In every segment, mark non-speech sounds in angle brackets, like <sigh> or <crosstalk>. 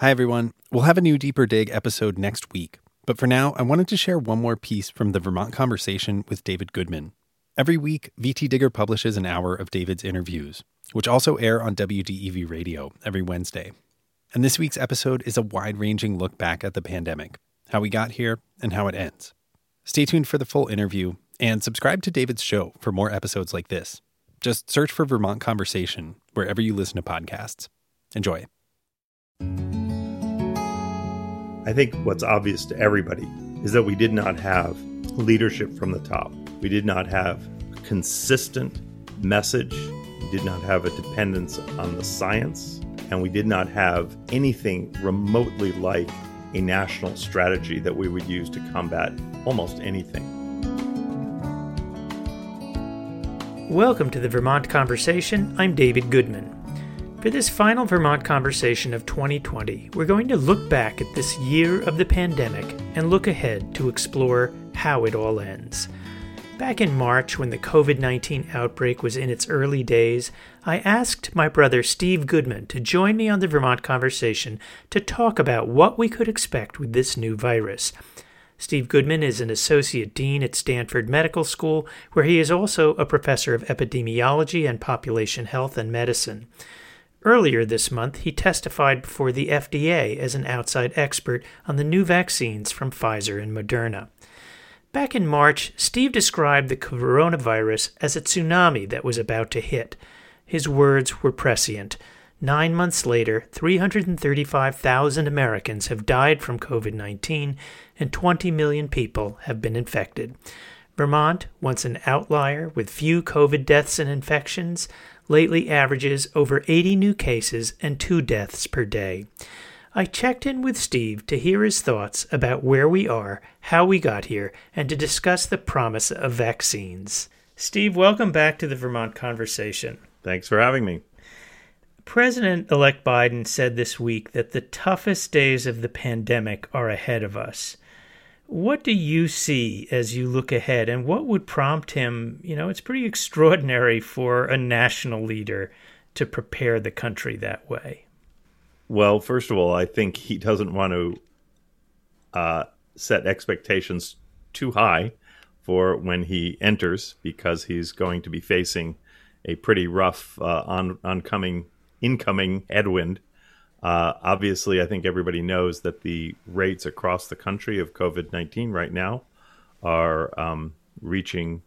Hi, everyone. We'll have a new Deeper Dig episode next week. But for now, I wanted to share one more piece from the Vermont Conversation with David Goodman. Every week, VTDigger publishes an hour of David's interviews, which also air on WDEV radio every Wednesday. And this week's episode is a wide ranging look back at the pandemic, how we got here, and how it ends. Stay tuned for the full interview and subscribe to David's show for more episodes like this. Just search for Vermont Conversation wherever you listen to podcasts. Enjoy. I think what's obvious to everybody is that we did not have leadership from the top. We did not have a consistent message. We did not have a dependence on the science. And we did not have anything remotely like a national strategy that we would use to combat almost anything. Welcome to the Vermont Conversation. I'm David Goodman. For this final Vermont Conversation of 2020, we're going to look back at this year of the pandemic and look ahead to explore how it all ends. Back in March, when the COVID 19 outbreak was in its early days, I asked my brother Steve Goodman to join me on the Vermont Conversation to talk about what we could expect with this new virus. Steve Goodman is an associate dean at Stanford Medical School, where he is also a professor of epidemiology and population health and medicine. Earlier this month, he testified before the FDA as an outside expert on the new vaccines from Pfizer and Moderna. Back in March, Steve described the coronavirus as a tsunami that was about to hit. His words were prescient. Nine months later, 335,000 Americans have died from COVID 19 and 20 million people have been infected. Vermont, once an outlier with few COVID deaths and infections, lately averages over 80 new cases and two deaths per day. I checked in with Steve to hear his thoughts about where we are, how we got here, and to discuss the promise of vaccines. Steve, welcome back to the Vermont Conversation. Thanks for having me. President elect Biden said this week that the toughest days of the pandemic are ahead of us. What do you see as you look ahead, and what would prompt him? You know, it's pretty <laughs> extraordinary for a national leader to prepare the country that way. Well, first of all, I think he doesn't want to uh, set expectations too high for when he enters because he's going to be facing a pretty rough uh, on oncoming incoming headwind uh, obviously, I think everybody knows that the rates across the country of COVID 19 right now are um, reaching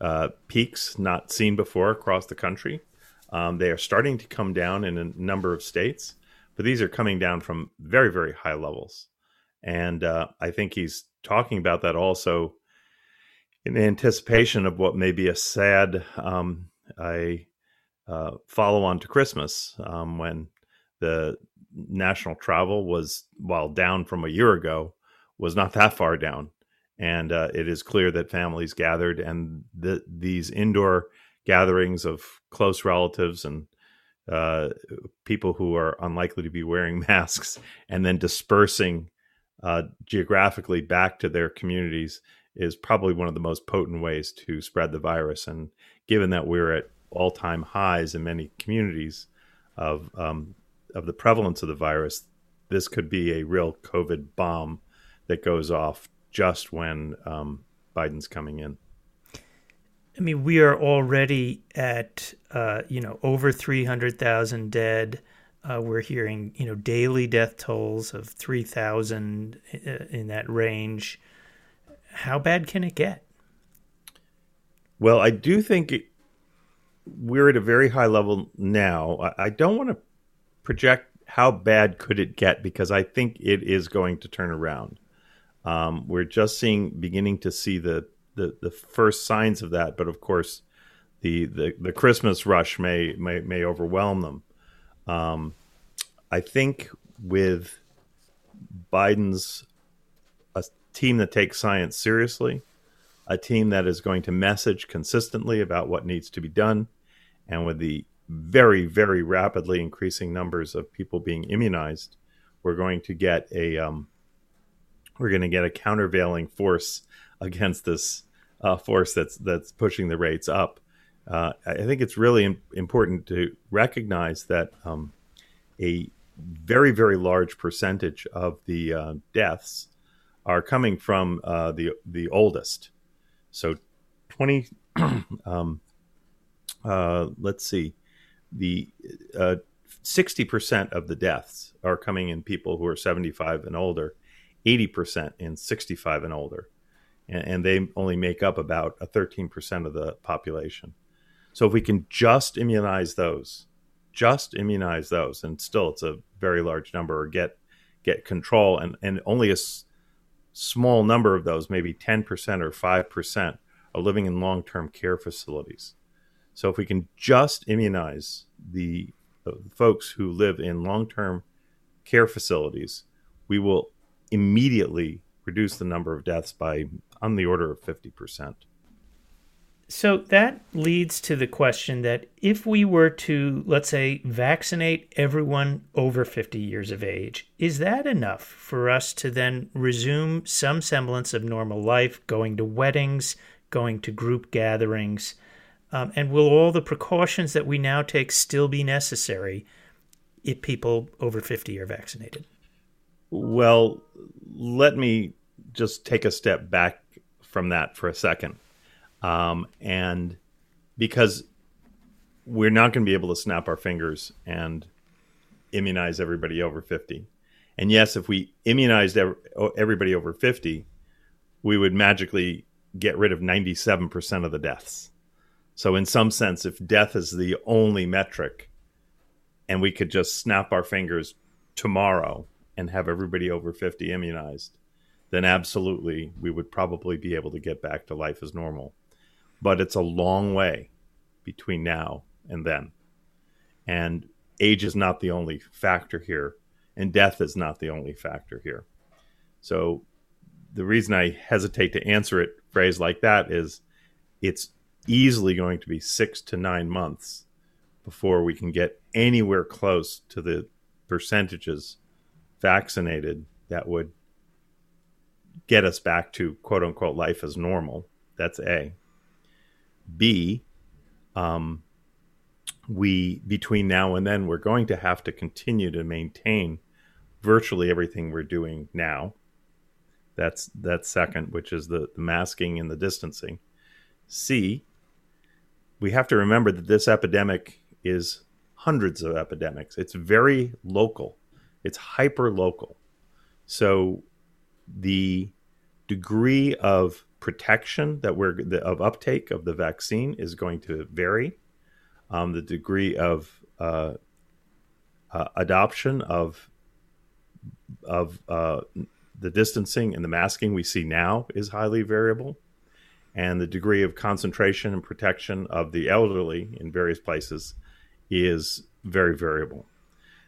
uh, peaks not seen before across the country. Um, they are starting to come down in a number of states, but these are coming down from very, very high levels. And uh, I think he's talking about that also in anticipation of what may be a sad um, a uh, follow on to Christmas um, when the national travel was, while down from a year ago, was not <laughs> that far down. And uh, it is clear that families gathered, and the, these indoor gatherings of close relatives and uh, people who are unlikely to be wearing <laughs> masks, and then dispersing uh, geographically back to their communities is probably one of the most potent ways to spread the virus. And given that we're at all time highs in many communities of um, of the prevalence of the virus, this could be a real COVID bomb that goes off just when um, Biden's coming in. I mean, we are already at uh, you know over three hundred thousand dead. Uh, we're hearing you know daily death tolls of three thousand uh, in that range. How bad can it get? Well, I do think it, we're at a very high level now. I, I don't want to project how bad could it get because I think it is going to turn around. Um, we're just seeing beginning to see the, the the first signs of that, but of course, the the, the Christmas rush may may may overwhelm them. Um, I think with Biden's a team that takes science seriously, a team that is going to message consistently about what needs to be done, and with the very, very rapidly increasing numbers of people being immunized, we're going to get a um, we're going to get a countervailing force against this uh, force that's that's pushing the rates up. Uh, I think it's really Im- important to recognize that um, a very, very large percentage of the uh, deaths are coming from uh, the the oldest. So, twenty. <clears throat> um, uh, let's see, the uh, sixty percent of the deaths are coming in people who are seventy-five and older, eighty percent in sixty-five and older, and, and they only make up about a thirteen percent of the population. So, if we can just immunize those, just immunize those, and still it's a very large number, or get get control, and and only a s- small number of those, maybe ten percent or five percent, are living in long term care facilities. So if we can just immunize the, folks who live in long term care facilities, we will immediately reduce the number of deaths by on the order of fifty percent. So that leads to the question that if we were to, let's say, vaccinate everyone over 50 years of age, is that enough for us to then resume some semblance of normal life, going to weddings, going to group gatherings? Um, and will all the precautions that we now take still be necessary if people over 50 are vaccinated? Well, let me just take a step back from that for a second um, and because we're not going to be able to snap our fingers and immunize everybody over 50. And yes, if we immunized everybody over 50, we would magically get rid of 97% of the deaths. So, in some sense, if death is the only metric and we could just snap our fingers tomorrow and have everybody over 50 immunized, then absolutely we would probably be able to get back to life as normal but it's a long way between now and then. And age is not the only factor here, and death is not the only factor here. So the reason I hesitate to answer it phrase like that is it's easily going to be six to nine months before we can get anywhere close to the percentages vaccinated that would get us back to quote unquote life as normal. That's A. B, um, we between now and then we're going to have to continue to maintain virtually everything we're doing now. That's that's second, which is the, the masking and the distancing. C, we have to remember that this epidemic is hundreds of epidemics. It's very local. It's hyper local. So the degree of protection that we're the, of uptake of the vaccine is going to vary. Um, the degree of uh, uh, adoption of of uh, the distancing and the masking we see now is highly variable, and the degree of concentration and protection of the elderly in various places is very variable.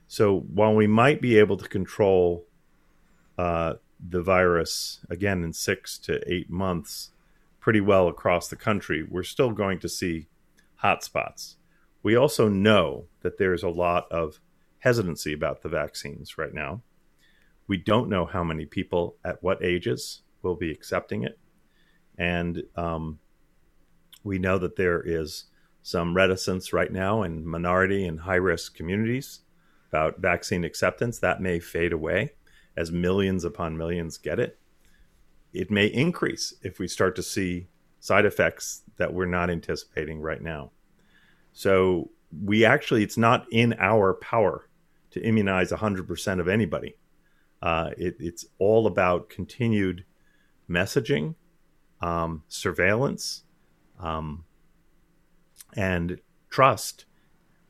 So while we might be able to control uh, the virus again in six to eight months pretty well across the country, we're still going to see hotspots. We also know that there's a lot of hesitancy about the vaccines right now. We don't know how many people at what ages will be accepting it. And um, we know that there is some reticence right now in minority and high risk communities about vaccine acceptance. That may fade away as millions upon millions get it, it may increase if we start to see side effects that we're not anticipating right now. So we actually, it's not in our power to immunize 100% of anybody. Uh, it, it's all about continued messaging, um, surveillance, um, and trust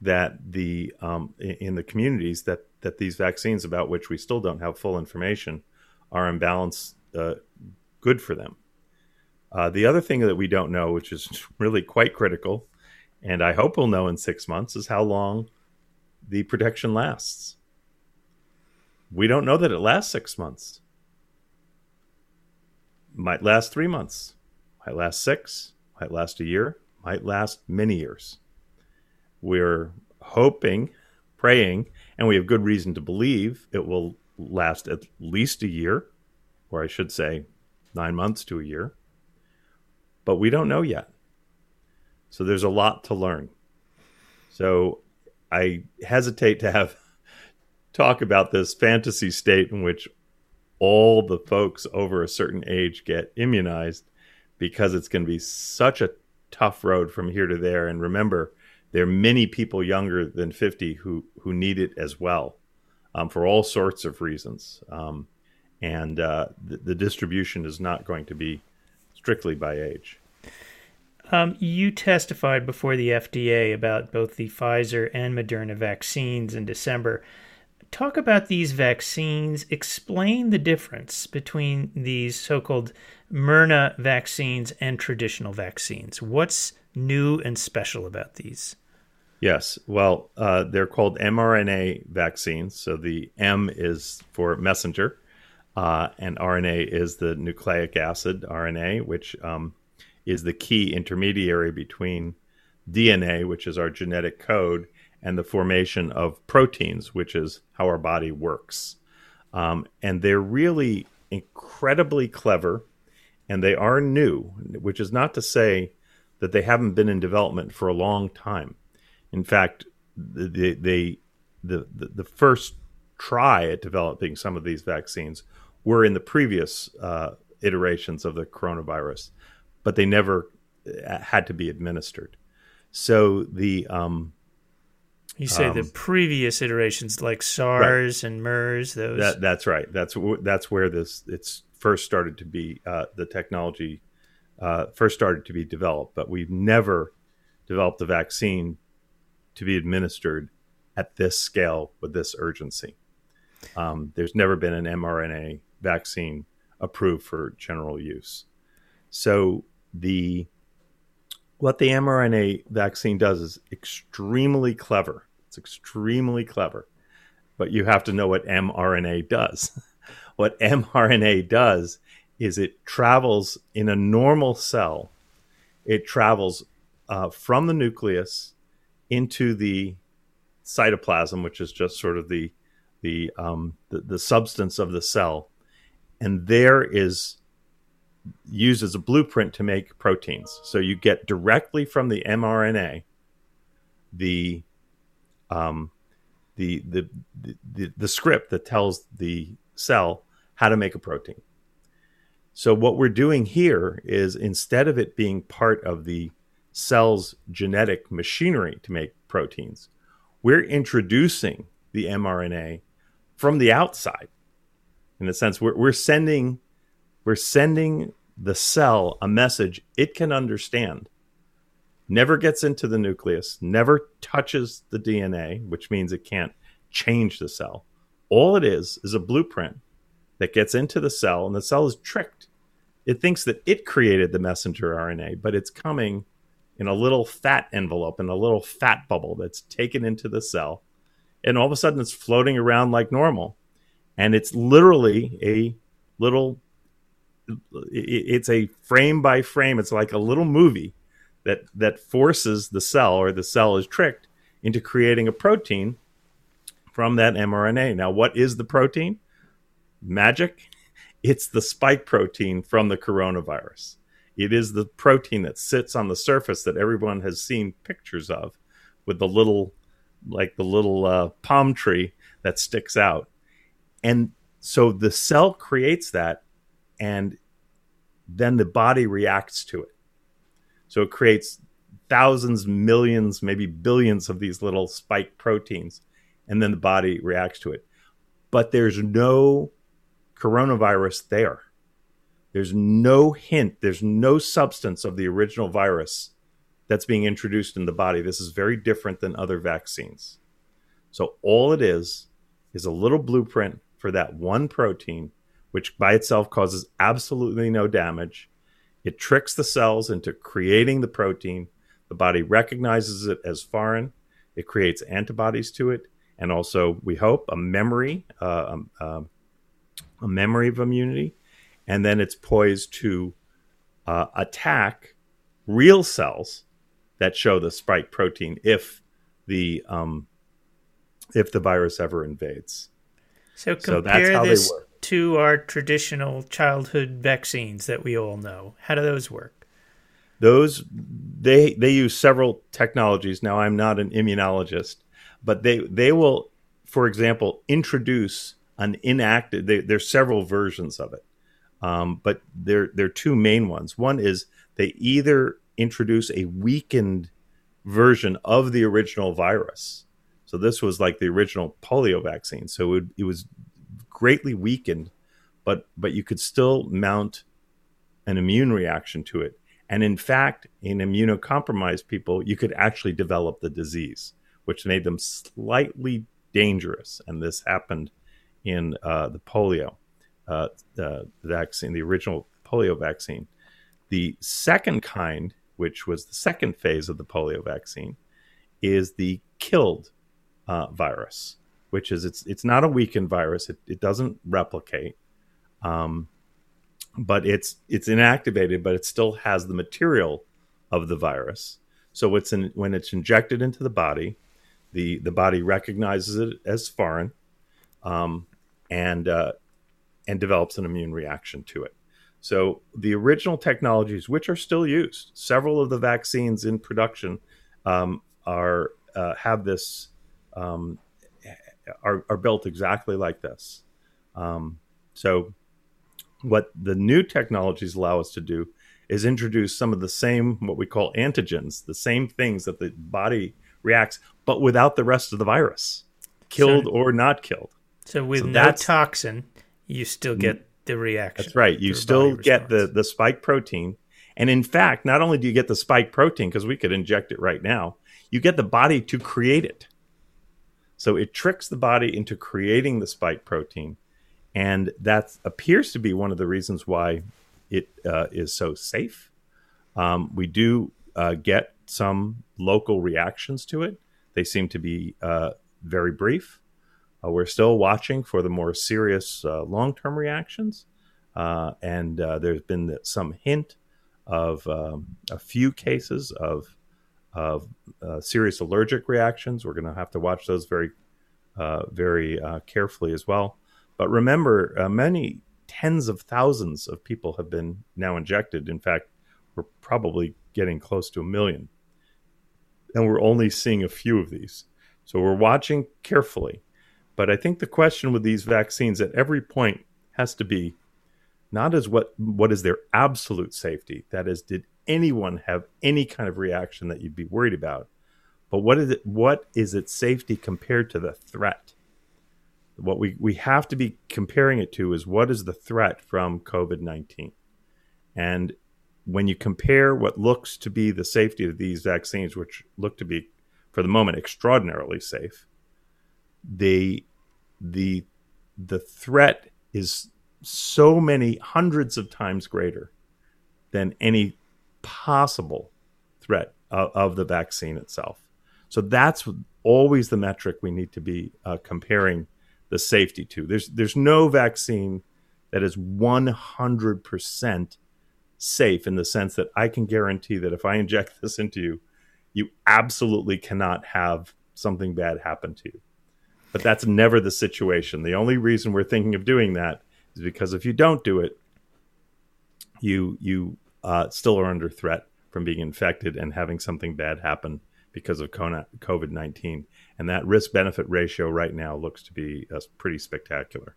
that the um, in the communities that that these vaccines about which we still don't have full information are in balance uh, good for them. Uh, the other thing that we don't know, which is <laughs> really quite critical, and I hope we'll know in six months, is how long the protection lasts. We don't know that it lasts six months. Might last three months, might last six, might last a year, might last many years. We're hoping, praying, and we have good reason to believe it will last at least a year, or I should say, nine months to a year. But we don't know yet. So there's a lot to learn. So I hesitate to have <laughs> talk about this fantasy state in which all the folks over a certain age get immunized because it's going to be such a tough road from here to there. And remember, there are many people younger than 50 who, who need it as well um, for all sorts of reasons. Um, and uh, the, the, distribution is not going to be strictly by age. Um, you testified before the FDA about both the Pfizer and Moderna vaccines in December. Talk about these vaccines. Explain the difference between these so called Myrna vaccines and traditional vaccines. What's new and special about these? Yes. Well, uh, they're called mRNA vaccines. So the M is for messenger, uh, and RNA is the nucleic acid RNA, which um, is the key intermediary between DNA, which is our genetic code, and the formation of proteins, which is how our body works. Um, and they're really incredibly clever, and they are new, which is not to say that they haven't been in development for a long time in fact, the, the, the, the, first try at developing some of these vaccines were in the previous uh, iterations of the coronavirus, but they never uh, had to be administered. So the um, you say um, the previous iterations like SARS right. and MERS. Those that, that's right. That's that's where this it's first started to be uh, the technology uh, first started to be developed. But we've never developed a vaccine to be administered at this scale with this urgency. Um, there's never been an mRNA vaccine approved for general use. So the what the mRNA vaccine does is extremely clever. It's extremely clever, but you have to know what mRNA does. <laughs> what mRNA does is it travels in a normal cell. It travels uh, from the nucleus into the cytoplasm, which is just sort of the the, um, the the substance of the cell, and there is used as a blueprint to make proteins. So you get directly from the mRNA the um, the, the the the script that tells the cell how to make a protein. So what we're doing here is instead of it being part of the cell's genetic machinery to make proteins. We're introducing the mRNA from the outside. In a sense, we're, we're sending we're sending the cell a message it can understand. Never gets into the nucleus, never touches the DNA, which means it can't change the cell. All it is is a blueprint that gets into the cell, and the cell is tricked. It thinks that it created the messenger RNA, but it's coming in a little fat envelope in a little fat bubble that's taken into the cell and all of a sudden it's floating around like normal and it's literally a little it's a frame by frame it's like a little movie that that forces the cell or the cell is tricked into creating a protein from that mRNA. Now, what is the protein? Magic. It's the spike protein from the coronavirus. It is the protein that sits on the surface that everyone has seen pictures of with the little, like the little uh, palm tree that sticks out. And so the cell creates that, and then the body reacts to it. So it creates thousands, millions, maybe billions of these little spike proteins, and then the body reacts to it. But there's no coronavirus there. There's no hint, there's no substance of the original virus that's being introduced in the body. This is very different than other vaccines. So, all it is is a little blueprint for that one protein, which by itself causes absolutely no damage. It tricks the cells into creating the protein. The body recognizes it as foreign. It creates antibodies to it, and also, we hope, a memory, uh, um, uh, a memory of immunity and then it's poised to uh, attack real cells that show the spike protein if the um, if the virus ever invades. So compare so this to our traditional childhood vaccines that we all know. How do those work? Those they they use several technologies. Now I'm not an immunologist, but they they will for example, introduce an inactive. They, there's several versions of it, um, but there there are two main ones. One is they either introduce a weakened version of the original virus. So this was like the original polio vaccine. So it, it was greatly weakened, but but you could still mount an immune reaction to it. And in fact, in immunocompromised people, you could actually develop the disease, which made them slightly dangerous. And this happened in uh, the polio uh, the vaccine, the original polio vaccine. The second kind, which was the second phase of the polio vaccine, is the killed uh, virus, which is it's it's not a weakened virus. It, it doesn't replicate, um, but it's it's inactivated, but it still has the material of the virus. So it's in, when it's injected into the body, the the body recognizes it as foreign, um, and uh, and develops an immune reaction to it. So the original technologies, which are still used, several of the vaccines in production um, are uh, have this um, are, are built exactly like this. Um, so what the new technologies allow us to do is introduce some of the same what we call antigens, the same things that the body reacts, but without the rest of the virus, killed so, or not killed. So with so no toxin, you still get the reaction. That's right. You still get the the spike protein, and in fact, not only do you get the spike protein because we could inject it right now, you get the body to create it. So it tricks the body into creating the spike protein, and that appears to be one of the reasons why it uh, is so safe. Um, we do uh, get some local reactions to it. They seem to be uh, very brief. Uh, we're still watching for the more serious uh, long term reactions. Uh, and there's been some hint of um, a few cases of, of uh, serious allergic reactions. We're going to have to watch those very, uh, very carefully as well. But remember, many tens of thousands of people have been now injected. In fact, we're probably getting close to a million. And we're only seeing a few of these. So we're watching carefully. But I think the question with these vaccines at every point has to be not as what what is their absolute safety. That is, did anyone have any kind of reaction that you'd be worried about? But what is it? What is its safety compared to the threat? What we, we have to be comparing it to is what is the threat from COVID 19? And when you compare what looks to be the safety of these vaccines, which look to be, for the moment, extraordinarily safe, the the the threat is so many hundreds of times greater than any possible threat of, of the vaccine itself. So that's always the metric we need to be uh, comparing the safety to. There's there's no vaccine that is 100% safe in the sense that I can guarantee that if I inject <laughs> this into you, you absolutely cannot have something bad happen to you. But that's never the situation. The only reason we're thinking of doing that is because if you don't do it, you you uh, still are under threat from being infected and having something bad happen because of COVID nineteen. And that risk benefit ratio right now looks to be uh, pretty spectacular.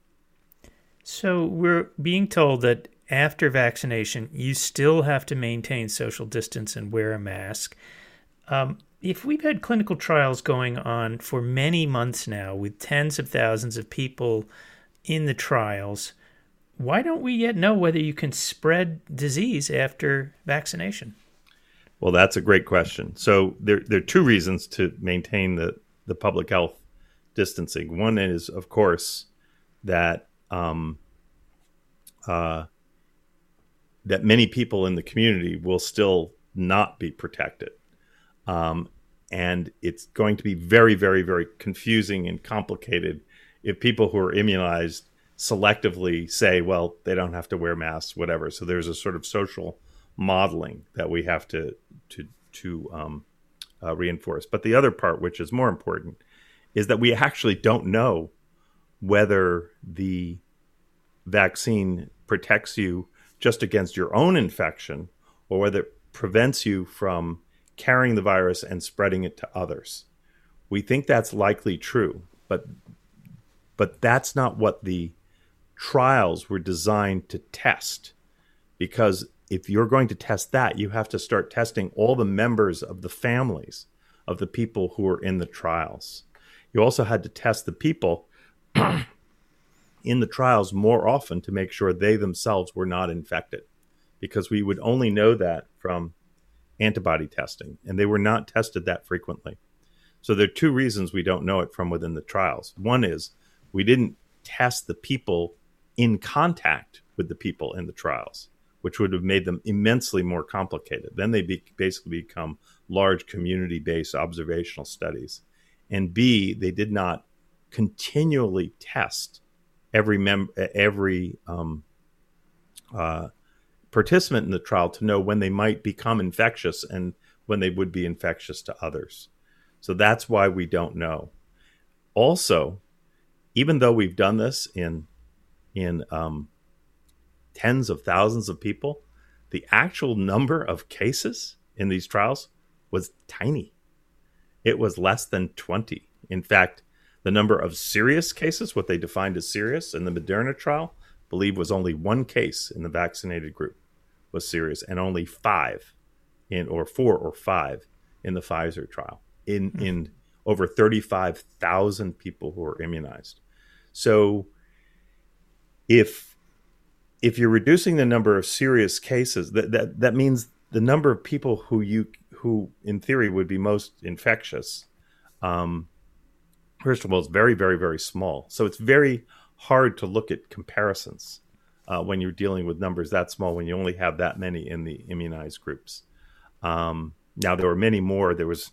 So we're being told that after vaccination, you still have to maintain social distance and wear a mask. Um, if we've had clinical trials going on for many months now with tens of thousands of people in the trials, why don't we yet know whether you can spread disease after vaccination? Well, that's a great question. So there, there are two reasons to maintain the, the public health distancing. One is, of course, that um, uh, that many people in the community will still not be protected. Um, and it's going to be very, very, very confusing and complicated if people who are immunized selectively say, well, they don't have to wear masks, whatever. So there's a sort of social modeling that we have to to to um, uh, reinforce. But the other part, which is more important, is that we actually don't know whether the vaccine protects you just against your own infection or whether it prevents you from carrying the virus and spreading it to others. We think that's likely true, but But that's not what the trials were designed to test. Because if you're going to test that, you have to start testing all the members of the families of the people who are in the trials. You also had to test the people <clears throat> in the trials more often to make sure they themselves were not infected because we would only know that from antibody testing and they were not tested that frequently. So there are two reasons we don't know it from within the trials. One is we didn't test the people in contact with the people in the trials, which would have made them immensely more complicated. Then they be, basically become large community based observational studies. And B, they did not continually test every mem- every um, uh, participant in the trial to know when they might become infectious and when they would be infectious to others. So that's why we don't know. Also, even though we've done this in in um, tens of thousands of people, the actual number of cases in these trials was tiny. It was less than 20. In fact, the number of serious cases, what they defined as serious in the Moderna trial, believe was only one case in the vaccinated group was serious, and only five in or four or five in the Pfizer trial in mm-hmm. in over 35,000 people who were immunized. So if if you're reducing the number of serious cases, that that, that means the number of people who you who in theory would be most infectious, um, first of all, is very very very small. So it's very hard to look at comparisons uh, when you're dealing with numbers that small when you only have that many in the immunized groups. Um, now there were many more. There was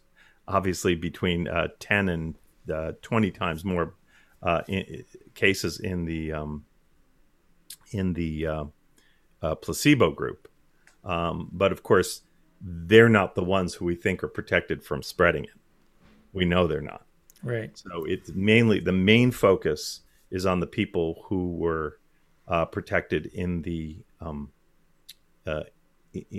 obviously between uh, 10 and uh, 20 times more uh, in, cases in the um, in the uh, uh, placebo group. Um, but of course, they're not the ones who we think are protected from spreading it. We know they're not. Right. So it's mainly the main focus is on the people who were uh, protected in the um, uh,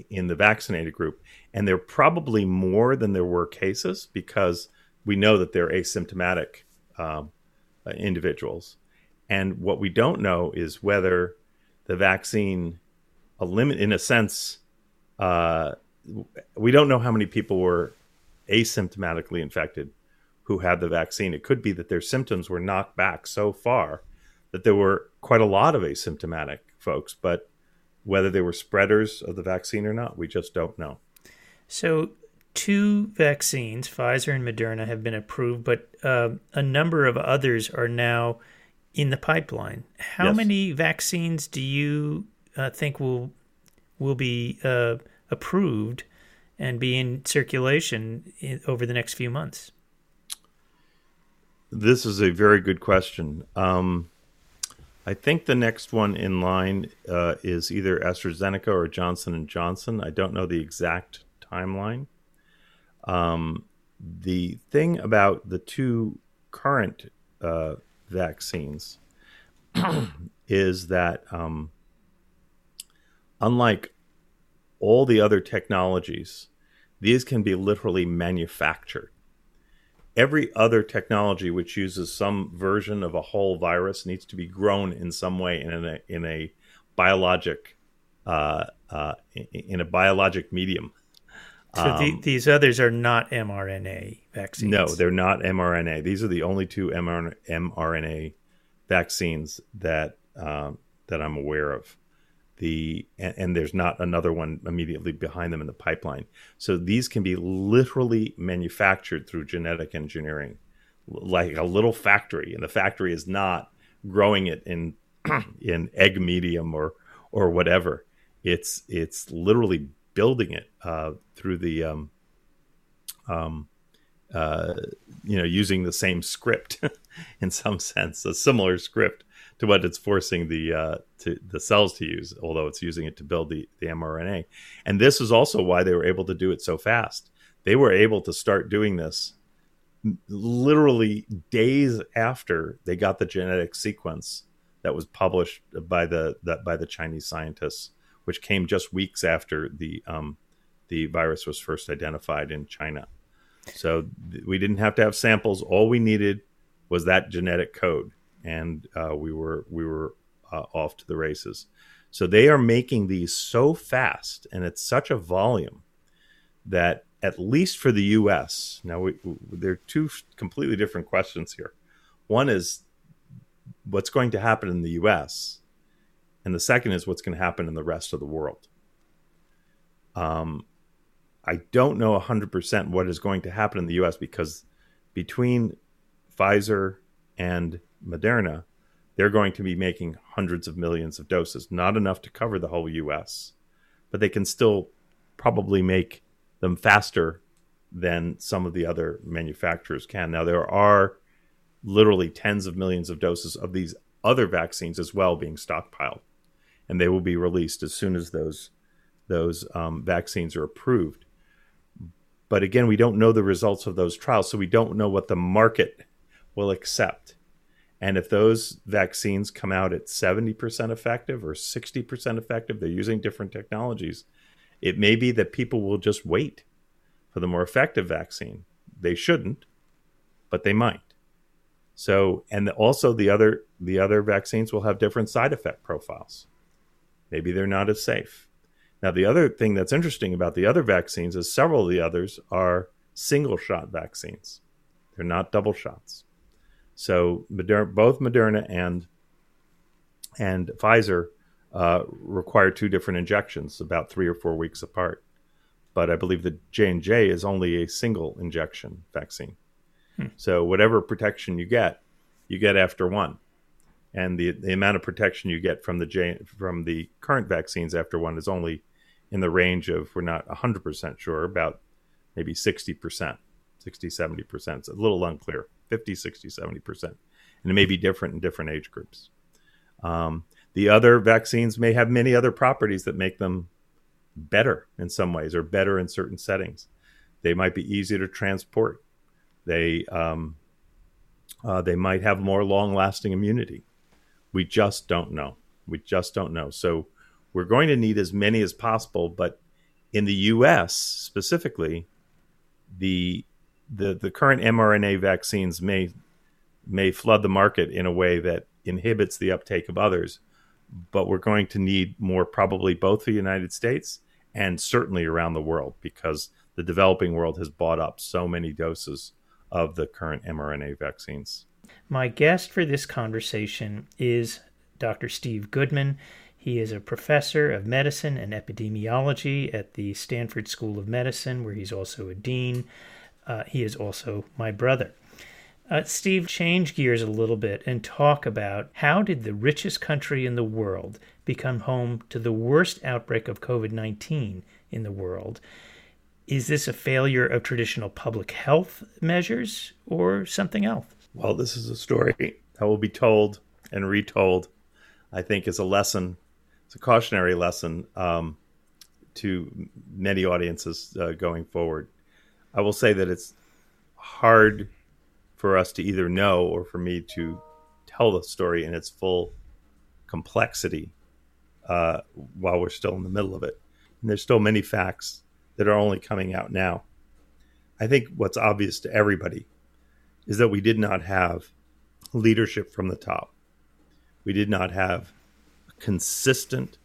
in the vaccinated group, and there are probably more than there were cases because we know that they're asymptomatic um, uh, individuals. And what we don't know is whether the vaccine, limit in a sense, uh, we don't know how many people were asymptomatically infected who had the vaccine. It could be that their symptoms were knocked back so far that there were quite a lot of asymptomatic folks, but whether they were spreaders of the vaccine or not, we just don't know. So, two vaccines, Pfizer and Moderna, have been approved, but uh, a number of others are now in the pipeline. How yes. many vaccines do you uh, think will will be uh, approved and be in circulation in, over the next few months? This is a very good question. Um, I think the next one in line uh, is either AstraZeneca or Johnson and Johnson. I don't know the exact timeline. Um, the thing about the two current uh, vaccines <clears throat> is that um, unlike all the other technologies, these can be literally manufactured every other technology which uses some version of a whole virus needs to be grown in some way in a in a biologic uh, uh, in a biologic medium. So the, um, these others are not mRNA vaccines. No, they're not mRNA. These are the only two mRNA vaccines that um, that I'm aware of the and, and, there's not another one immediately behind them in the pipeline. So these can be literally manufactured through genetic engineering, like a little factory, and the factory is not growing it in <clears throat> in egg medium or or whatever. It's it's literally building it uh, through the um, um, uh, you know using the same script <laughs> in some sense, a similar script to what it's forcing the uh, to the cells to use, although it's using it to build the, the mRNA. And this is also why they were able to do it so fast. They were able to start doing this literally days after they got the genetic sequence that was published by the that by the Chinese scientists, which came just weeks after the um, the virus was first identified in China. So th- we didn't have to have samples. All we needed was that genetic code and uh, we were we were uh, off to the races. So they are making these so fast and it's such a volume that at least for the U.S. Now we, we, there are two completely different questions here. One is what's going to happen in the U.S. and the second is what's going to happen in the rest of the world. Um, I don't know 100% what is going to happen in the US because between Pfizer and Moderna, they're going to be making hundreds of millions of doses, not enough to cover the whole US, but they can still probably make them faster than some of the other manufacturers can. Now, there are literally tens of millions of doses of these other vaccines as well being stockpiled, and they will be released as soon as those those um, vaccines are approved. But again, we don't know the results of those trials, so we don't know what the market will accept. And if those vaccines come out at 70% effective or 60% effective, they're using different technologies. It may be that people will just wait for the more effective vaccine. They shouldn't, but they might. So, and also the other the other vaccines will have different side effect profiles. Maybe they're not as safe. Now, the other thing that's interesting about the other vaccines is several of the others are single shot vaccines. They're not double shots. So Moderna, both Moderna and and Pfizer uh, require two different injections, about three or four weeks apart. But I believe that J and J is only a single injection vaccine. Hmm. So whatever protection you get, you get after one and the, the amount of protection you get from the J, from the current vaccines after one is only in the range of, we're not 100% sure, about maybe 60%, 60, 70%. It's a little unclear, 50, 60, 70%. And it may be different in different age groups. Um, the other vaccines may have many other properties that make them better in some ways or better in certain settings. They might be easier to transport. They, um, uh, they might have more long lasting immunity. We just don't know. We just don't know. So we're going to need as many as possible, but in the U.S. specifically, the the the current mRNA vaccines may may flood the market in a way that inhibits the uptake of others. But we're going to need more, probably both the United States and certainly around the world, because the developing world has bought up so many doses of the current mRNA vaccines. My guest for this conversation is Dr. Steve Goodman. He is a professor of medicine and epidemiology at the Stanford School of Medicine, where he's also a dean. Uh, he is also my brother. Uh, Steve, change gears a little bit and talk about how did the richest country in the world become home to the worst outbreak of COVID 19 in the world? Is this a failure of traditional public health measures or something else? Well, this is a story that will be told and retold, I think, is a lesson it's a cautionary lesson um, to many audiences uh, going forward. I will say that it's hard for us to either know or for me to tell the story in its full complexity uh, while we're still in the middle of it. And there's still many facts that are only coming out now. I think what's obvious to everybody is that we did not have leadership from the top. We did not have a consistent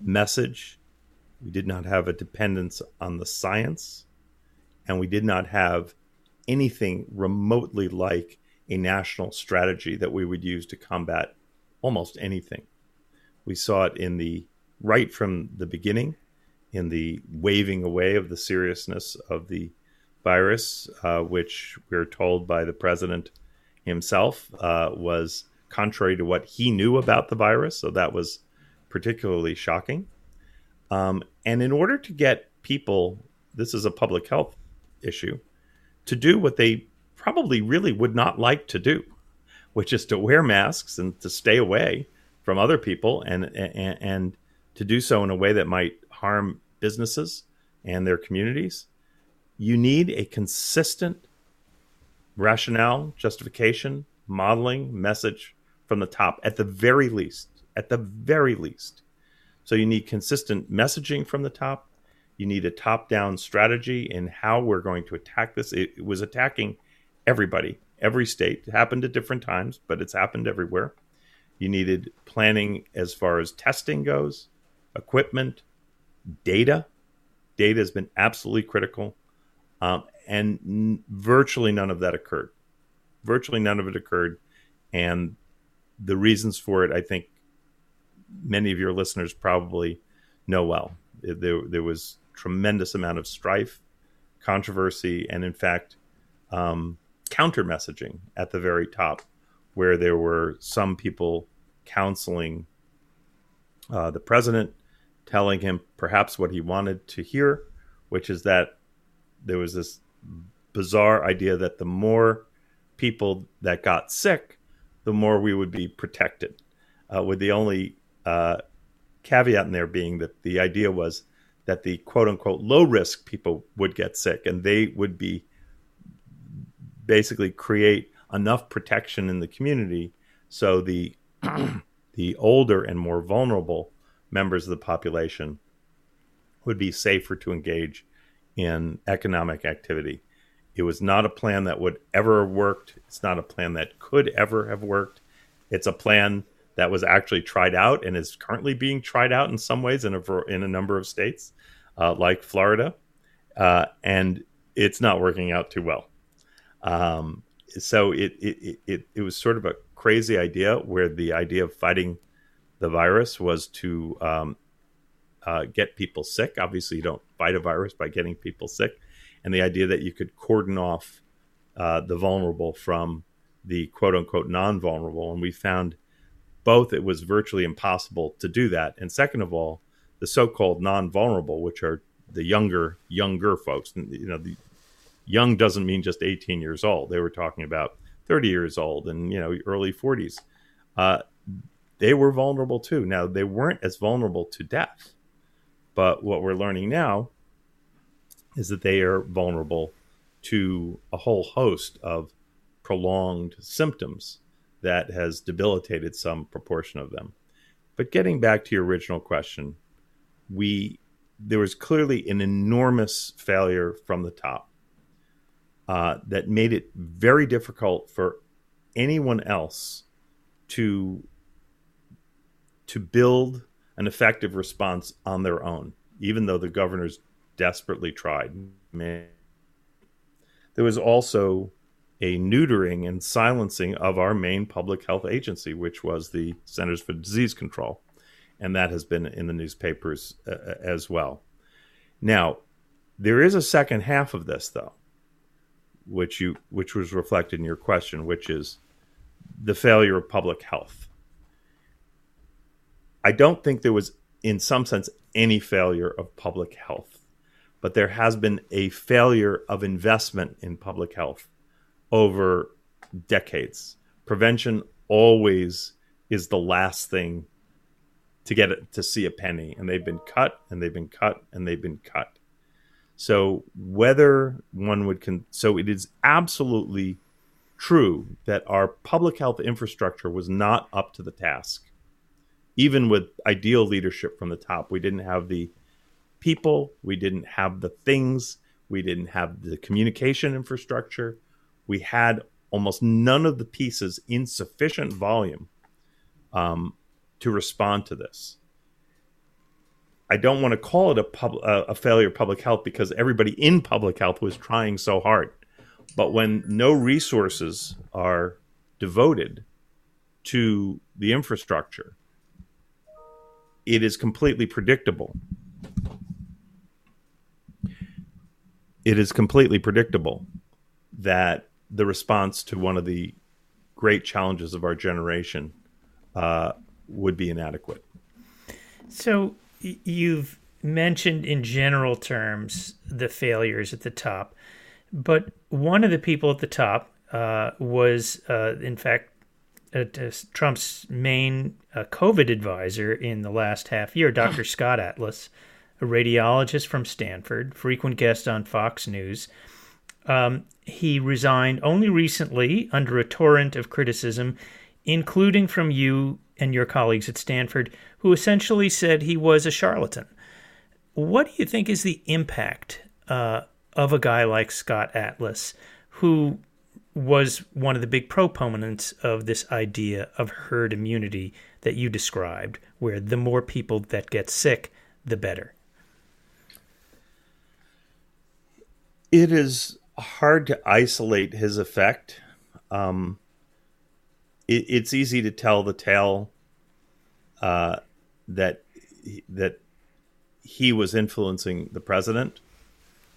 message. We did not have a dependence on the science. And we did not have anything remotely like a national strategy that we would use to combat almost anything. We saw it in the right from the beginning, in the waving away of the seriousness of the virus, uh, which we're told by the president himself uh, was contrary to what he knew about the virus. So that was particularly shocking. Um, and in order to get people, this is a public health issue, to do what they probably really would not like to do, which is to wear masks and to stay away from other people and, and, and to do so in a way that might harm businesses and their communities. You need a consistent rationale, justification, modeling, message from the top at the very least. At the very least. So you need consistent messaging from the top. You need a top down strategy in how we're going to attack this. It, it was attacking everybody, every state. It happened at different times, but it's happened everywhere. You needed planning as far as testing goes, equipment, data. Data has been absolutely critical. Um, and n- virtually none of that occurred. Virtually none of it occurred. And the reasons for it, I think many of your listeners probably know well. There, there was tremendous amount of strife, controversy, and in fact, um, counter messaging at the very top, where there were some people counseling uh, the president, telling him perhaps what he wanted to hear, which is that there was this bizarre idea that the more people that got sick, the more we would be protected. Uh, with the only uh, caveat in there being that the idea was that the quote unquote low risk people would get sick and they would be basically create enough protection in the community so the <clears throat> the older and more vulnerable members of the population would be safer to engage in economic activity. It was not a plan that would ever have worked. It's not a plan that could ever have worked. It's a plan that was actually tried out and is currently being tried out in some ways in a in a number of states, uh, like Florida, uh, and it's not working out too well. Um, so it, it it it was sort of a crazy idea where the idea of fighting the virus was to um, uh, get people sick. Obviously, you don't fight a virus by getting people sick, and the idea that you could cordon off uh, the vulnerable from the quote unquote non vulnerable, and we found both it was virtually impossible to do that. And second of all the so-called non-vulnerable which are the younger younger folks you know the young doesn't mean just 18 years old. They were talking about 30 years old and you know early 40s uh, they were vulnerable too. Now they weren't as vulnerable to death but what we're learning now is that they are vulnerable to a whole host of prolonged symptoms that has debilitated some proportion of them. But getting back to your original question, we there was clearly an enormous failure from the top uh, that made it very difficult for anyone else to to build an effective response on their own, even though the governors desperately tried. There was also a neutering and silencing of our main public health agency, which was the Centers for Disease Control. And that has been in the newspapers uh, uh, as well. Now, there is a second half of this, though, which you which was reflected in your question, which is the failure of public health. I don't think there was, in some sense, any failure of public health, but there has been a failure of investment in public health over decades. Prevention always is the last thing to get it to see a penny, and they've been cut and they've been cut and they've been cut. So whether one would con- so it is absolutely true that our public health infrastructure was not up to the task. Even with ideal leadership from the top, we didn't have the people, we didn't have the things, we didn't have the communication infrastructure, we had almost none of the pieces in sufficient volume um, to respond to this. I don't want to call it a, pub, a failure of public health because everybody in public health was trying so hard. But when no resources are devoted to the infrastructure, it is completely predictable. It is completely predictable that the response to one of the great challenges of our generation uh, would be inadequate. So you've mentioned in general terms the failures at the top, but one of the people at the top uh, was, uh, in fact, uh, Trump's main uh, COVID advisor in the last half year, Dr. Scott Atlas, a radiologist from Stanford, frequent guest on Fox News. Um, he resigned only recently under a torrent of criticism, including from you and your colleagues at Stanford, who essentially said he was a charlatan. What do you think is the impact uh, of a guy like Scott Atlas, who was one of the big proponents of this idea of herd immunity that you described, where the more people that get sick, the better. It is hard to isolate his effect. Um, it, it's easy to tell the tale uh, that that he was influencing the president.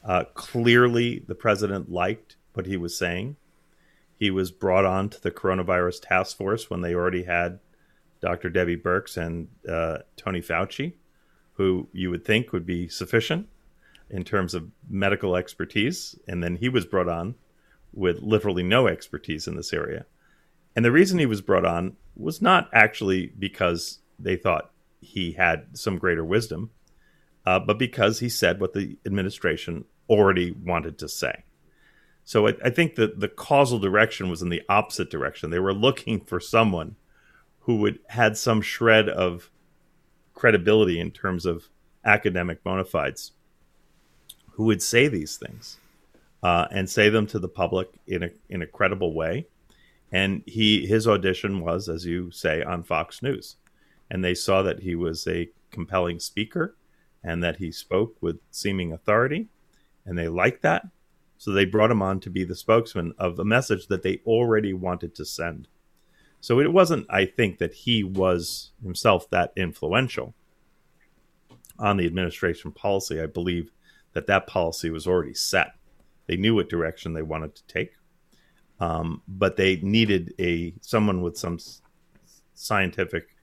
Uh, clearly, the president liked what he was saying. He was brought on to the coronavirus task force when they already had Dr. Debbie Birx and uh, Tony Fauci, who you would think would be sufficient in terms of medical expertise. And then he was brought on with literally no expertise in this area. And the reason he was brought on was not actually because they thought he had some greater wisdom, uh, but because he said what the administration already wanted to say. So I, I think that the causal direction was in the opposite direction. They were looking for someone who would had some shred of credibility in terms of academic bona fides who would say these things uh, and say them to the public in a in a credible way. And he his audition was, as you say, on Fox News, and they saw that he was a compelling speaker and that he spoke with seeming authority, and they liked that. So they brought him on to be the spokesman of a message that they already wanted to send. So it wasn't, I think, that he was himself that influential on the administration policy. I believe that that policy was already set. They knew what direction they wanted to take, um, but they needed a someone with some scientific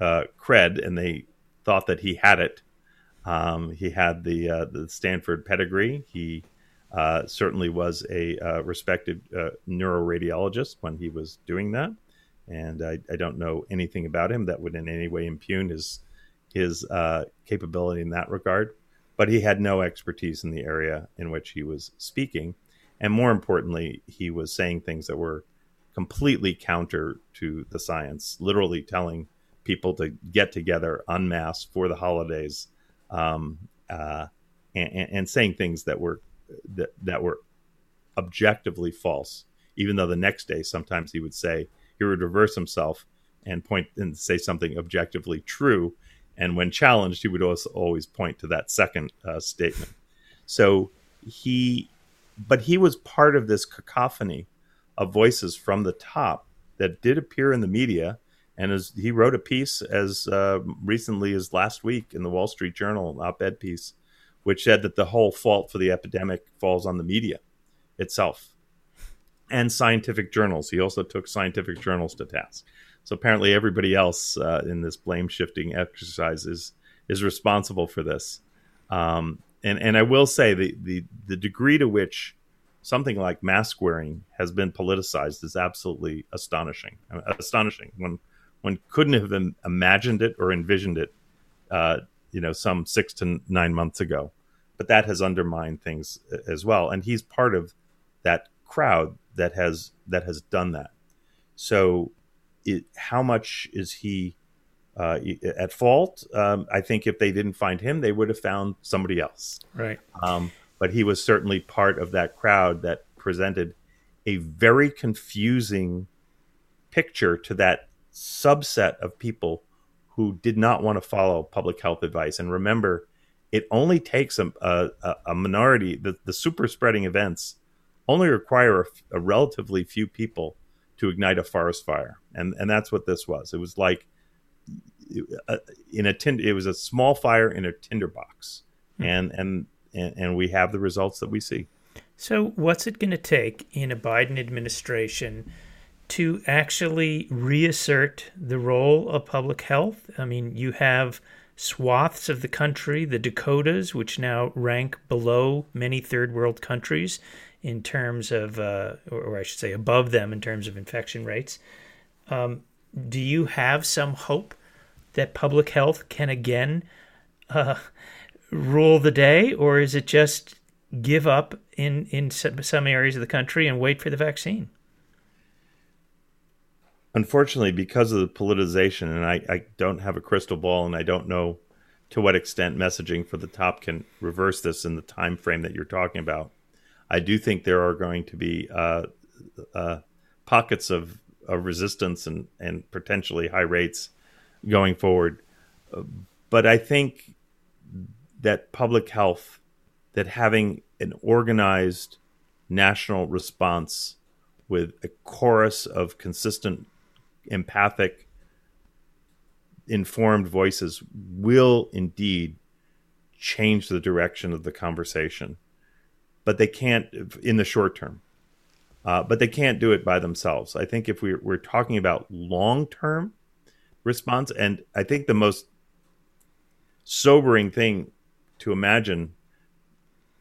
uh, cred, and they thought that he had it. Um, he had the uh, the Stanford pedigree. He uh, certainly was a uh, respected uh, neuroradiologist when he was doing that, and I, I, don't know anything about him that would in any way impugn his his uh, capability in that regard but he had no expertise in the area in which he was speaking. And more importantly, he was saying things that were completely counter to the science, literally telling people to get together en masse for the holidays, um, uh, and, and, saying things that were that, that were objectively false. Even though the next day, sometimes he would say he would reverse himself and point and say something objectively true, and when challenged, he would also always point to that second uh, statement. So he, but he was part of this cacophony of voices from the top that did appear in the media. And as he wrote a piece as uh, recently as last week in the Wall Street Journal, an op-ed piece, which said that the whole fault for the epidemic falls on the media itself and scientific journals. He also took scientific journals to task. So apparently, everybody else uh, in this blame shifting exercise is is responsible for this. Um, and and I will say the the the degree to which something like mask wearing has been politicized is absolutely astonishing. Astonishing. One one couldn't have imagined it or envisioned it, uh, you know, some six to nine months ago. But that has undermined things as well, and he's part of that crowd that has that has done that. So it, how much is he uh, at fault? Um, I think if they didn't find him, they would have found somebody else. Right. Um, but he was certainly part of that crowd that presented a very confusing picture to that subset of people who did not want to follow public health advice. And remember, it only takes a, a, a minority, the, the super spreading events only require a, a relatively few people to ignite a forest fire, and and that's what this was. It was like uh, in a. It was a small fire in a tinderbox, hmm. and and and we have the results that we see. So, what's it going to take in a Biden administration to actually reassert the role of public health? I mean, you have swaths of the country, the Dakotas, which now rank below many third world countries in terms of, uh, or, or, I should say, above them in terms of infection rates. Um, do you have some hope that public health can again uh, rule the day, or is it just give up in in some areas of the country and wait for the vaccine? Unfortunately, because of the politicization, and I, I don't have a crystal ball, and I don't know to what extent messaging for the top can reverse this in the time frame that you're talking about. I do think there are going to be uh, uh, pockets of, of resistance and, and potentially high rates going forward. But I think that public health, that having an organized national response with a chorus of consistent, empathic, informed voices will indeed change the direction of the conversation. But they can't in the short term. Uh, but they can't do it by themselves. I think if we're, we're talking about long term response, and I think the most sobering thing to imagine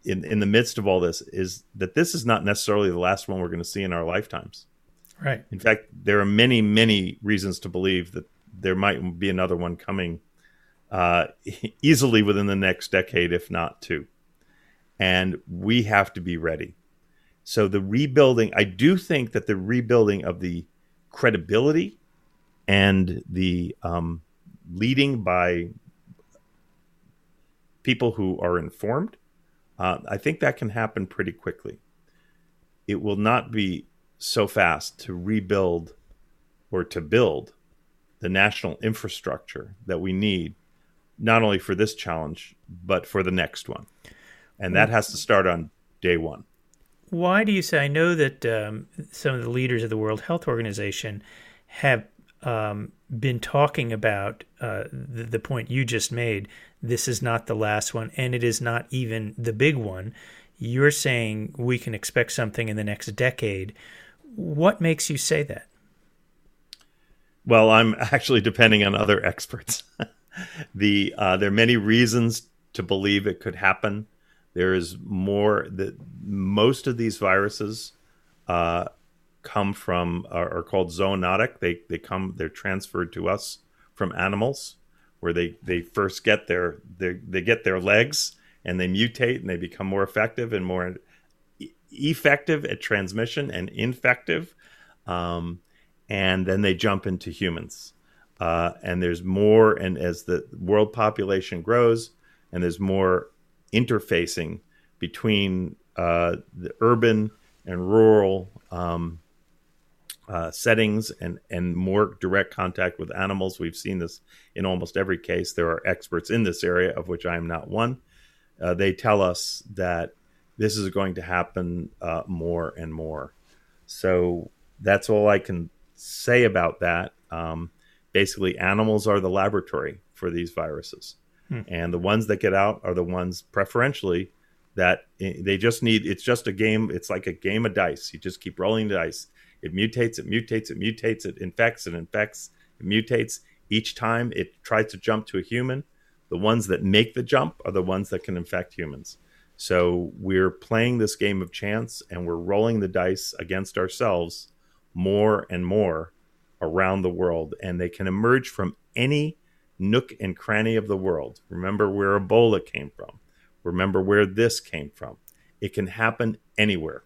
in in the midst of all this is that this is not necessarily the last one we're going to see in our lifetimes. Right. In fact, there are many many reasons to believe that there might be another one coming uh, <laughs> easily within the next decade, if not two. And we have to be ready. So the rebuilding, I do think that the rebuilding of the credibility and the um, leading by people who are informed, uh, I think that can happen pretty quickly. It will not be so fast to rebuild or to build the national infrastructure that we need, not only for this challenge, but for the next one. And that has to start on day one. Why do you say? I know that um, some of the leaders of the World Health Organization have um, been talking about uh, the, the, point you just made. This is not the last one, and it is not even the big one. You're saying we can expect something in the next decade. What makes you say that? Well, I'm actually depending on other experts. <laughs> the uh, there are many reasons to believe it could happen. There is more that most of these viruses uh, come from are, are, called zoonotic. They they come they're transferred to us from animals, where they they first get their they they get their legs and they mutate and they become more effective and more effective at transmission and infective. Um, and then they jump into humans. Uh, and there's more, and as the world population grows, and there's more interfacing between uh, the urban and rural um, uh, settings and, and more direct contact with animals. We've seen this in almost every case. There are experts in this area, of which I am not one. Uh, they tell us that this is going to happen uh, more and more. So that's all I can say about that. Um, basically, animals are the laboratory for these viruses, hmm. and the ones that get out are the ones preferentially that they just need. It's just a game. It's like a game of dice. You just keep rolling the dice. It mutates. It mutates. It mutates. It infects. It infects. It mutates. Each time it tries to jump to a human, the ones that make the jump are the ones that can infect humans. So we're playing this game of chance and we're rolling the dice against ourselves more and more around the world, and they can emerge from any nook and cranny of the world. Remember where Ebola came from. Remember where this came from. It can happen anywhere.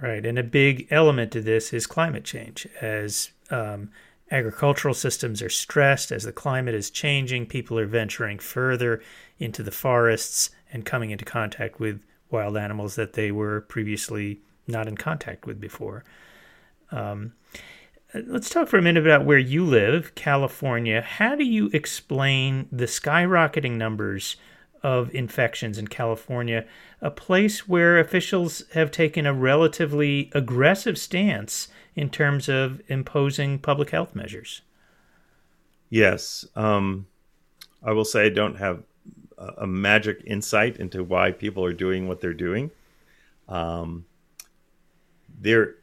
Right. And a big element to this is climate change. As um, agricultural systems are stressed, as the climate is changing, people are venturing further into the forests and coming into contact with wild animals that they were previously not in contact with before. Um, let's talk for a minute about where you live, California. How do you explain the skyrocketing numbers of infections in California, a place where officials have taken a relatively aggressive stance in terms of imposing public health measures? Yes. Um, I will say I don't have a, magic insight into why people are doing what they're doing. Um, there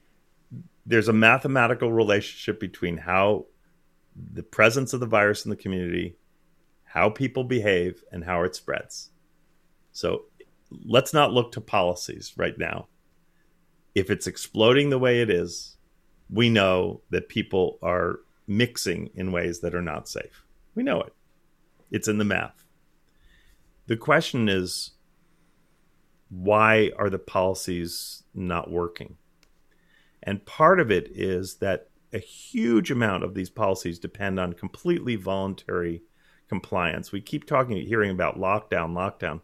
there's a mathematical relationship between how the presence of the virus in the community, how people behave, and how it spreads. So let's not look to policies right now. If it's exploding the way it is, we know that people are mixing in ways that are not safe. We know it. It's in the math. The question is why are the policies not working? And part of it is that a huge amount of these policies depend on completely voluntary compliance. We keep talking, hearing about lockdown, lockdown.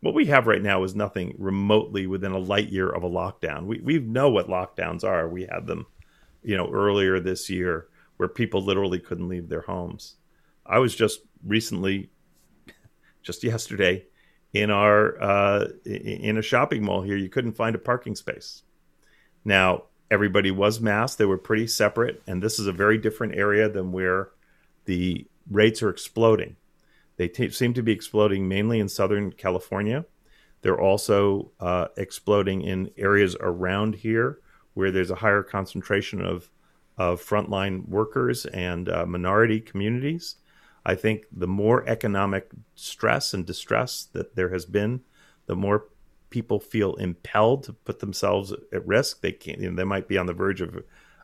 what we have right now is nothing remotely within a light year of a lockdown. We we know what lockdowns are. We had them, you know, earlier this year where people literally couldn't leave their homes. I was just recently, just yesterday, in our uh, in a shopping mall here. You couldn't find a parking space. Now everybody was masked. They were pretty separate, and this is a very different area than where the rates are exploding. They t- seem to be exploding mainly in Southern California. They're also uh, exploding in areas around here where there's a higher concentration of of frontline workers and uh, minority communities. I think the more economic stress and distress that there has been, the more people feel impelled to put themselves at risk. They can you know, they might be on the verge of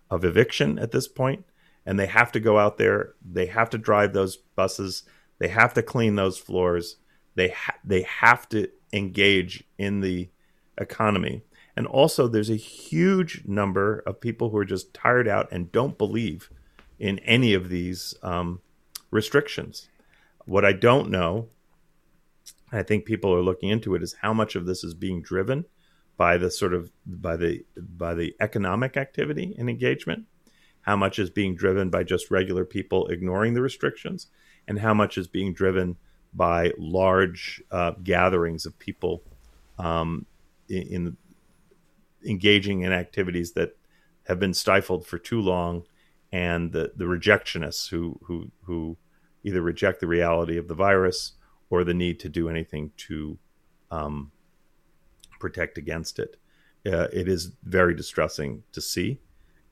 of eviction at this point, and they have to go out there. They have to drive those buses. They have to clean those floors. They ha- they have to engage in the economy. And also, there's a huge number of people who are just tired out and don't believe in any of these um, restrictions. What I don't know, I think people are looking into it, is how much of this is being driven by the sort of by the by the economic activity and engagement, how much is being driven by just regular people ignoring the restrictions, and how much is being driven by large uh, gatherings of people um, in, in, engaging in activities that have been stifled for too long, and the, the rejectionists who who who either reject the reality of the virus or the need to do anything to um, protect against it. Uh, it is very distressing to see,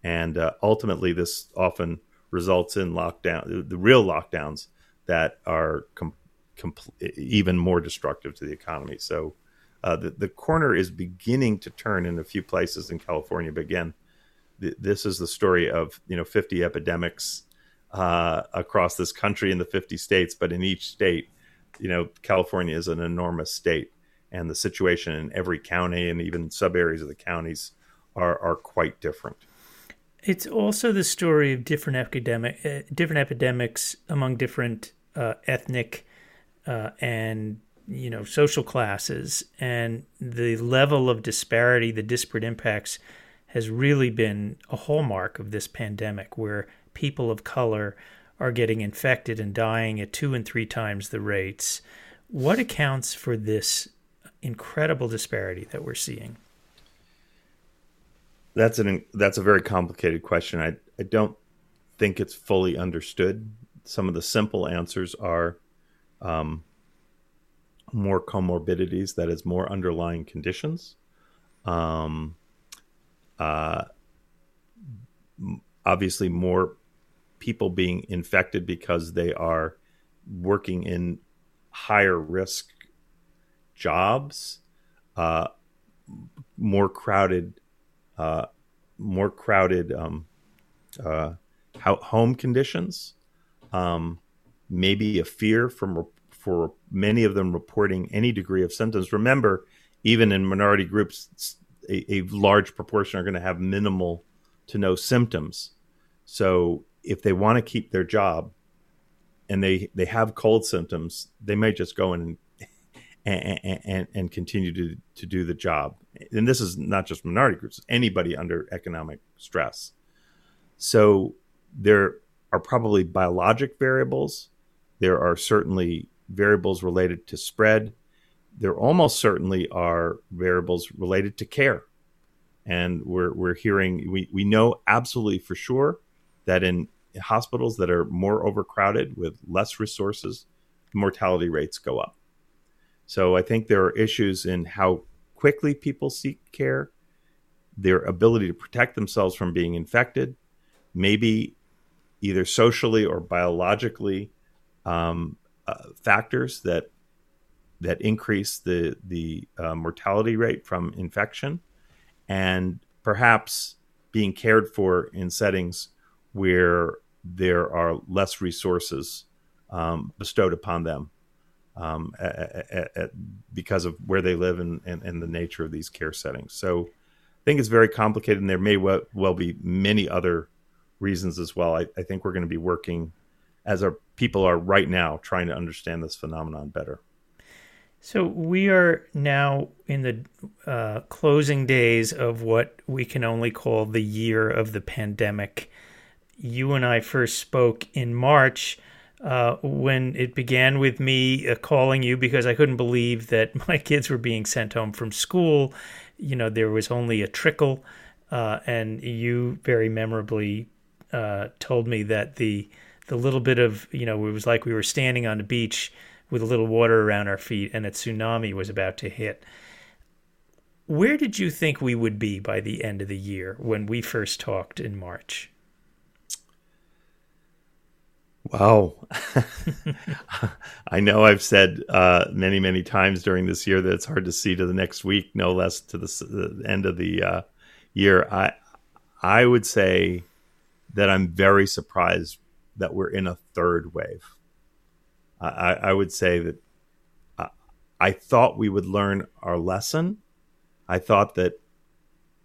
and uh, ultimately, this often results in lockdown, the real lockdowns that are com- com- even more destructive to the economy. So uh, the, the corner is beginning to turn in a few places in California. But again, th- this is the story of you know 50 epidemics uh, across this country in the 50 states, but in each state, you know, California is an enormous state, and the situation in every county and even sub areas of the counties are are quite different. It's also the story of different epidemic, uh, different epidemics among different uh, ethnic uh, and you know social classes, and the level of disparity, the disparate impacts, has really been a hallmark of this pandemic, where people of color are getting infected and dying at two and three times the rates. What accounts for this incredible disparity that we're seeing? That's an that's a very complicated question. I I don't think it's fully understood. Some of the simple answers are um, more comorbidities, that is, more underlying conditions. Um, uh, obviously, more people being infected because they are working in higher risk jobs, uh, more crowded uh, more crowded um, uh, home conditions, um, maybe a fear from for many of them reporting any degree of symptoms. Remember, even in minority groups, a, a large proportion are going to have minimal to no symptoms. So if they want to keep their job and they they have cold symptoms, they may just go in and, and, and continue to, to do the job. And this is not just minority groups, anybody under economic stress. So there are probably biologic variables. There are certainly variables related to spread. There almost certainly are variables related to care. And we're, we're hearing, we, we know absolutely for sure that in hospitals that are more overcrowded with less resources, mortality rates go up. So I think there are issues in how quickly people seek care, their ability to protect themselves from being infected, maybe either socially or biologically um, uh, factors that that increase the the uh, mortality rate from infection, and perhaps being cared for in settings where there are less resources um, bestowed upon them um, at, at, because of where they live and, and, and, the nature of these care settings. So I think it's very complicated, and there may well, well be many other reasons as well. I, I think we're going to be working as our people are right now trying to understand this phenomenon better. So we are now in the uh, closing days of what we can only call the year of the pandemic. You and I first spoke in March uh, when it began with me uh, calling you because I couldn't believe that <laughs> my kids were being sent home from school. You know, there was only a trickle, uh, and you very memorably uh, told me that the the little bit of you know it was like we were standing on the beach with a little water around our feet and a tsunami was about to hit. Where did you think we would be by the end of the year when we first talked in March? Wow. <laughs> I know I've said uh, many, many times during this year that it's hard to see to the next week, no less to the, the end of the uh, year. I, I would say that I'm very surprised that we're in a third wave. I, I would say that I, I thought we would learn our lesson. I thought that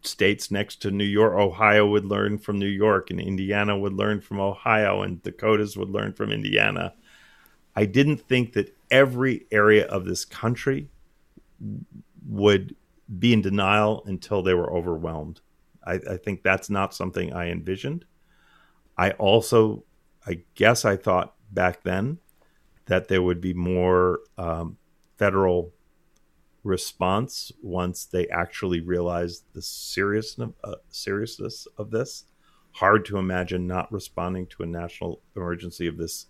states next to New York, Ohio would learn from New York, and Indiana would learn from Ohio, and Dakotas would learn from Indiana. I didn't think that every area of this country would be in denial until they were overwhelmed. I, I think that's not something I envisioned. I also, I guess, I thought back then that there would be more um, federal response once they actually realized the seriousness uh, seriousness of this. Hard to imagine not responding to a national emergency of this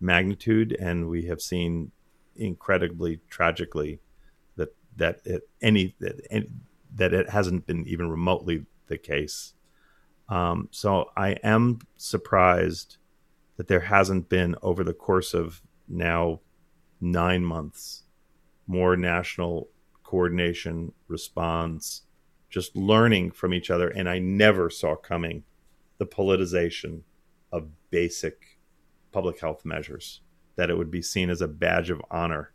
magnitude, and we have seen incredibly tragically that that it, any that any, that it hasn't been even remotely the case. Um, so I am surprised that there hasn't been over the course of now nine months, more national coordination, response, just learning from each other. And I never saw coming the politicization of basic public health measures, that it would be seen as a badge of honor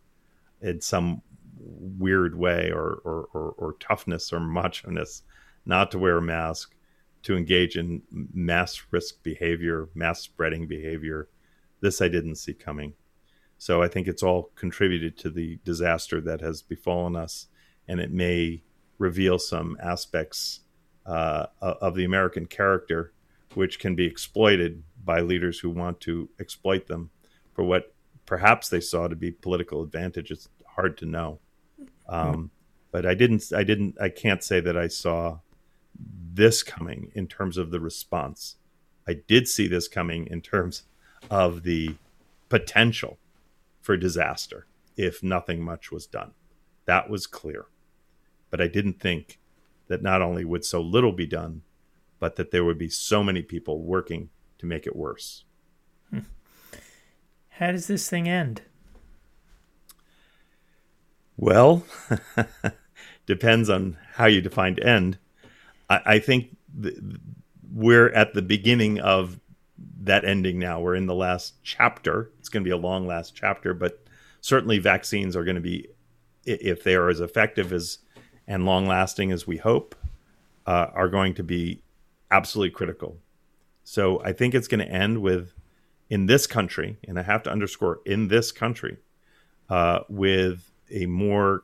in some weird way or, or, or, or toughness or macho-ness not to wear a mask, to engage in mass risk behavior, mass spreading behavior. This I didn't see coming. So I think it's all contributed to the disaster that has befallen us, and it may reveal some aspects uh, of the American character which can be exploited by leaders who want to exploit them for what perhaps they saw to be political advantage. It's hard to know. Um, but I didn't, I didn't, I can't say that I saw this coming in terms of the response. I did see this coming in terms of the potential for disaster if nothing much was done. That was clear. But I didn't think that not only would so little be done, but that there would be so many people working to make it worse. Hmm. How does this thing end? Well, <laughs> depends on how you define end. I, I think we're at the beginning of that ending now. We're in the last chapter. It's going to be a long last chapter, but certainly vaccines are going to be, if they are as effective as and long lasting as we hope, uh, are going to be absolutely critical. So I think it's going to end with, in this country, and I have to underscore, in this country, uh, with a more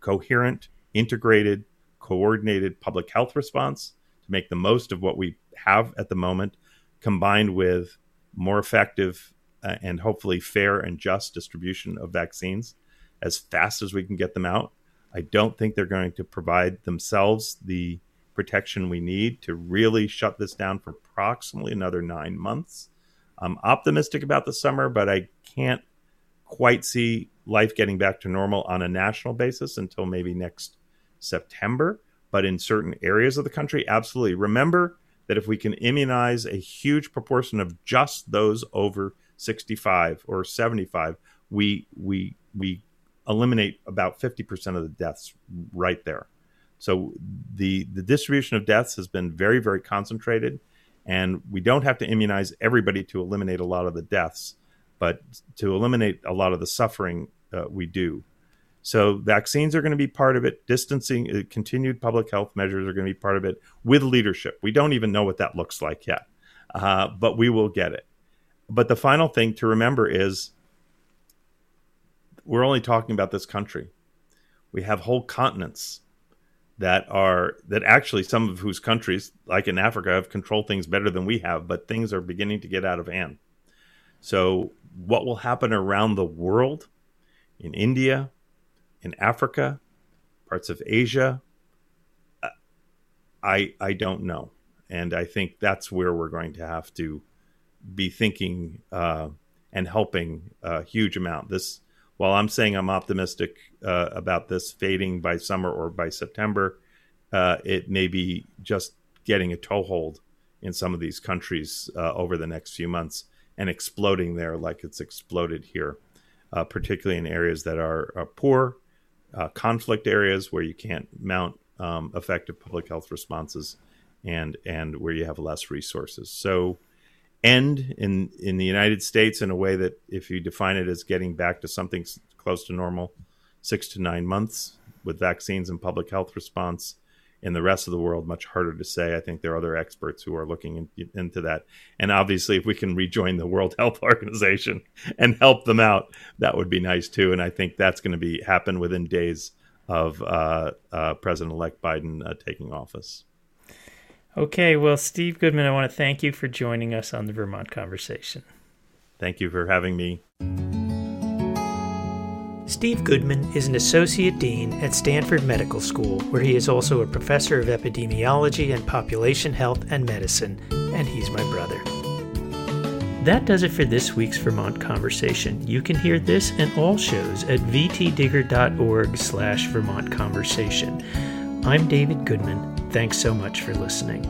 coherent, integrated, coordinated public health response to make the most of what we have at the moment combined with more effective uh, and hopefully fair and just distribution of vaccines as fast as we can get them out. I don't think they're going to provide themselves the protection we need to really shut this down for approximately another nine months. I'm optimistic about the summer, but I can't quite see life getting back to normal on a national basis until maybe next September. But in certain areas of the country, absolutely. Remember, that if we can immunize a huge proportion of just those over 65 or 75, we we we eliminate about 50% of the deaths right there. So the the distribution of deaths has been very very concentrated and we don't have to immunize everybody to eliminate a lot of the deaths, but to eliminate a lot of the suffering uh, we do. So vaccines are going to be part of it. Distancing, uh, continued public health measures are going to be part of it with leadership. We don't even know what that looks like yet, uh, but we will get it. But the final thing to remember is we're only talking about this country. We have whole continents that are that actually some of whose countries, like in Africa, have controlled things better than we have, but things are beginning to get out of hand. So, what will happen around the world, in India, in Africa, parts of Asia, I I don't know, and I think that's where we're going to have to be thinking uh, and helping a huge amount. This while I'm saying I'm optimistic uh, about this fading by summer or by September, uh, it may be just getting a toehold in some of these countries uh, over the next few months and exploding there like it's exploded here, uh, particularly in areas that are, are poor, uh, conflict areas where you can't mount um, effective public health responses, and and where you have less resources. So end in in the United States in a way that if you define it as getting back to something close to normal, six to nine months with vaccines and public health response. In the rest of the world, much harder to say. I think there are other experts who are looking in, into that. And obviously, if we can rejoin the World <laughs> Health Organization and help them out, that would be nice too. And I think that's going to be happen within days of uh, uh, President-elect Biden uh, taking office. Okay, well, Steve Goodman, I want to thank you for joining us on the Vermont Conversation. Thank you for having me. Steve Goodman is an associate dean at Stanford Medical School, where he is also a professor of epidemiology and population health and medicine, and he's my brother. That does it for this week's Vermont Conversation. You can hear this and all shows at vtdigger.org slash Vermont Conversation. I'm David Goodman. Thanks so much for listening.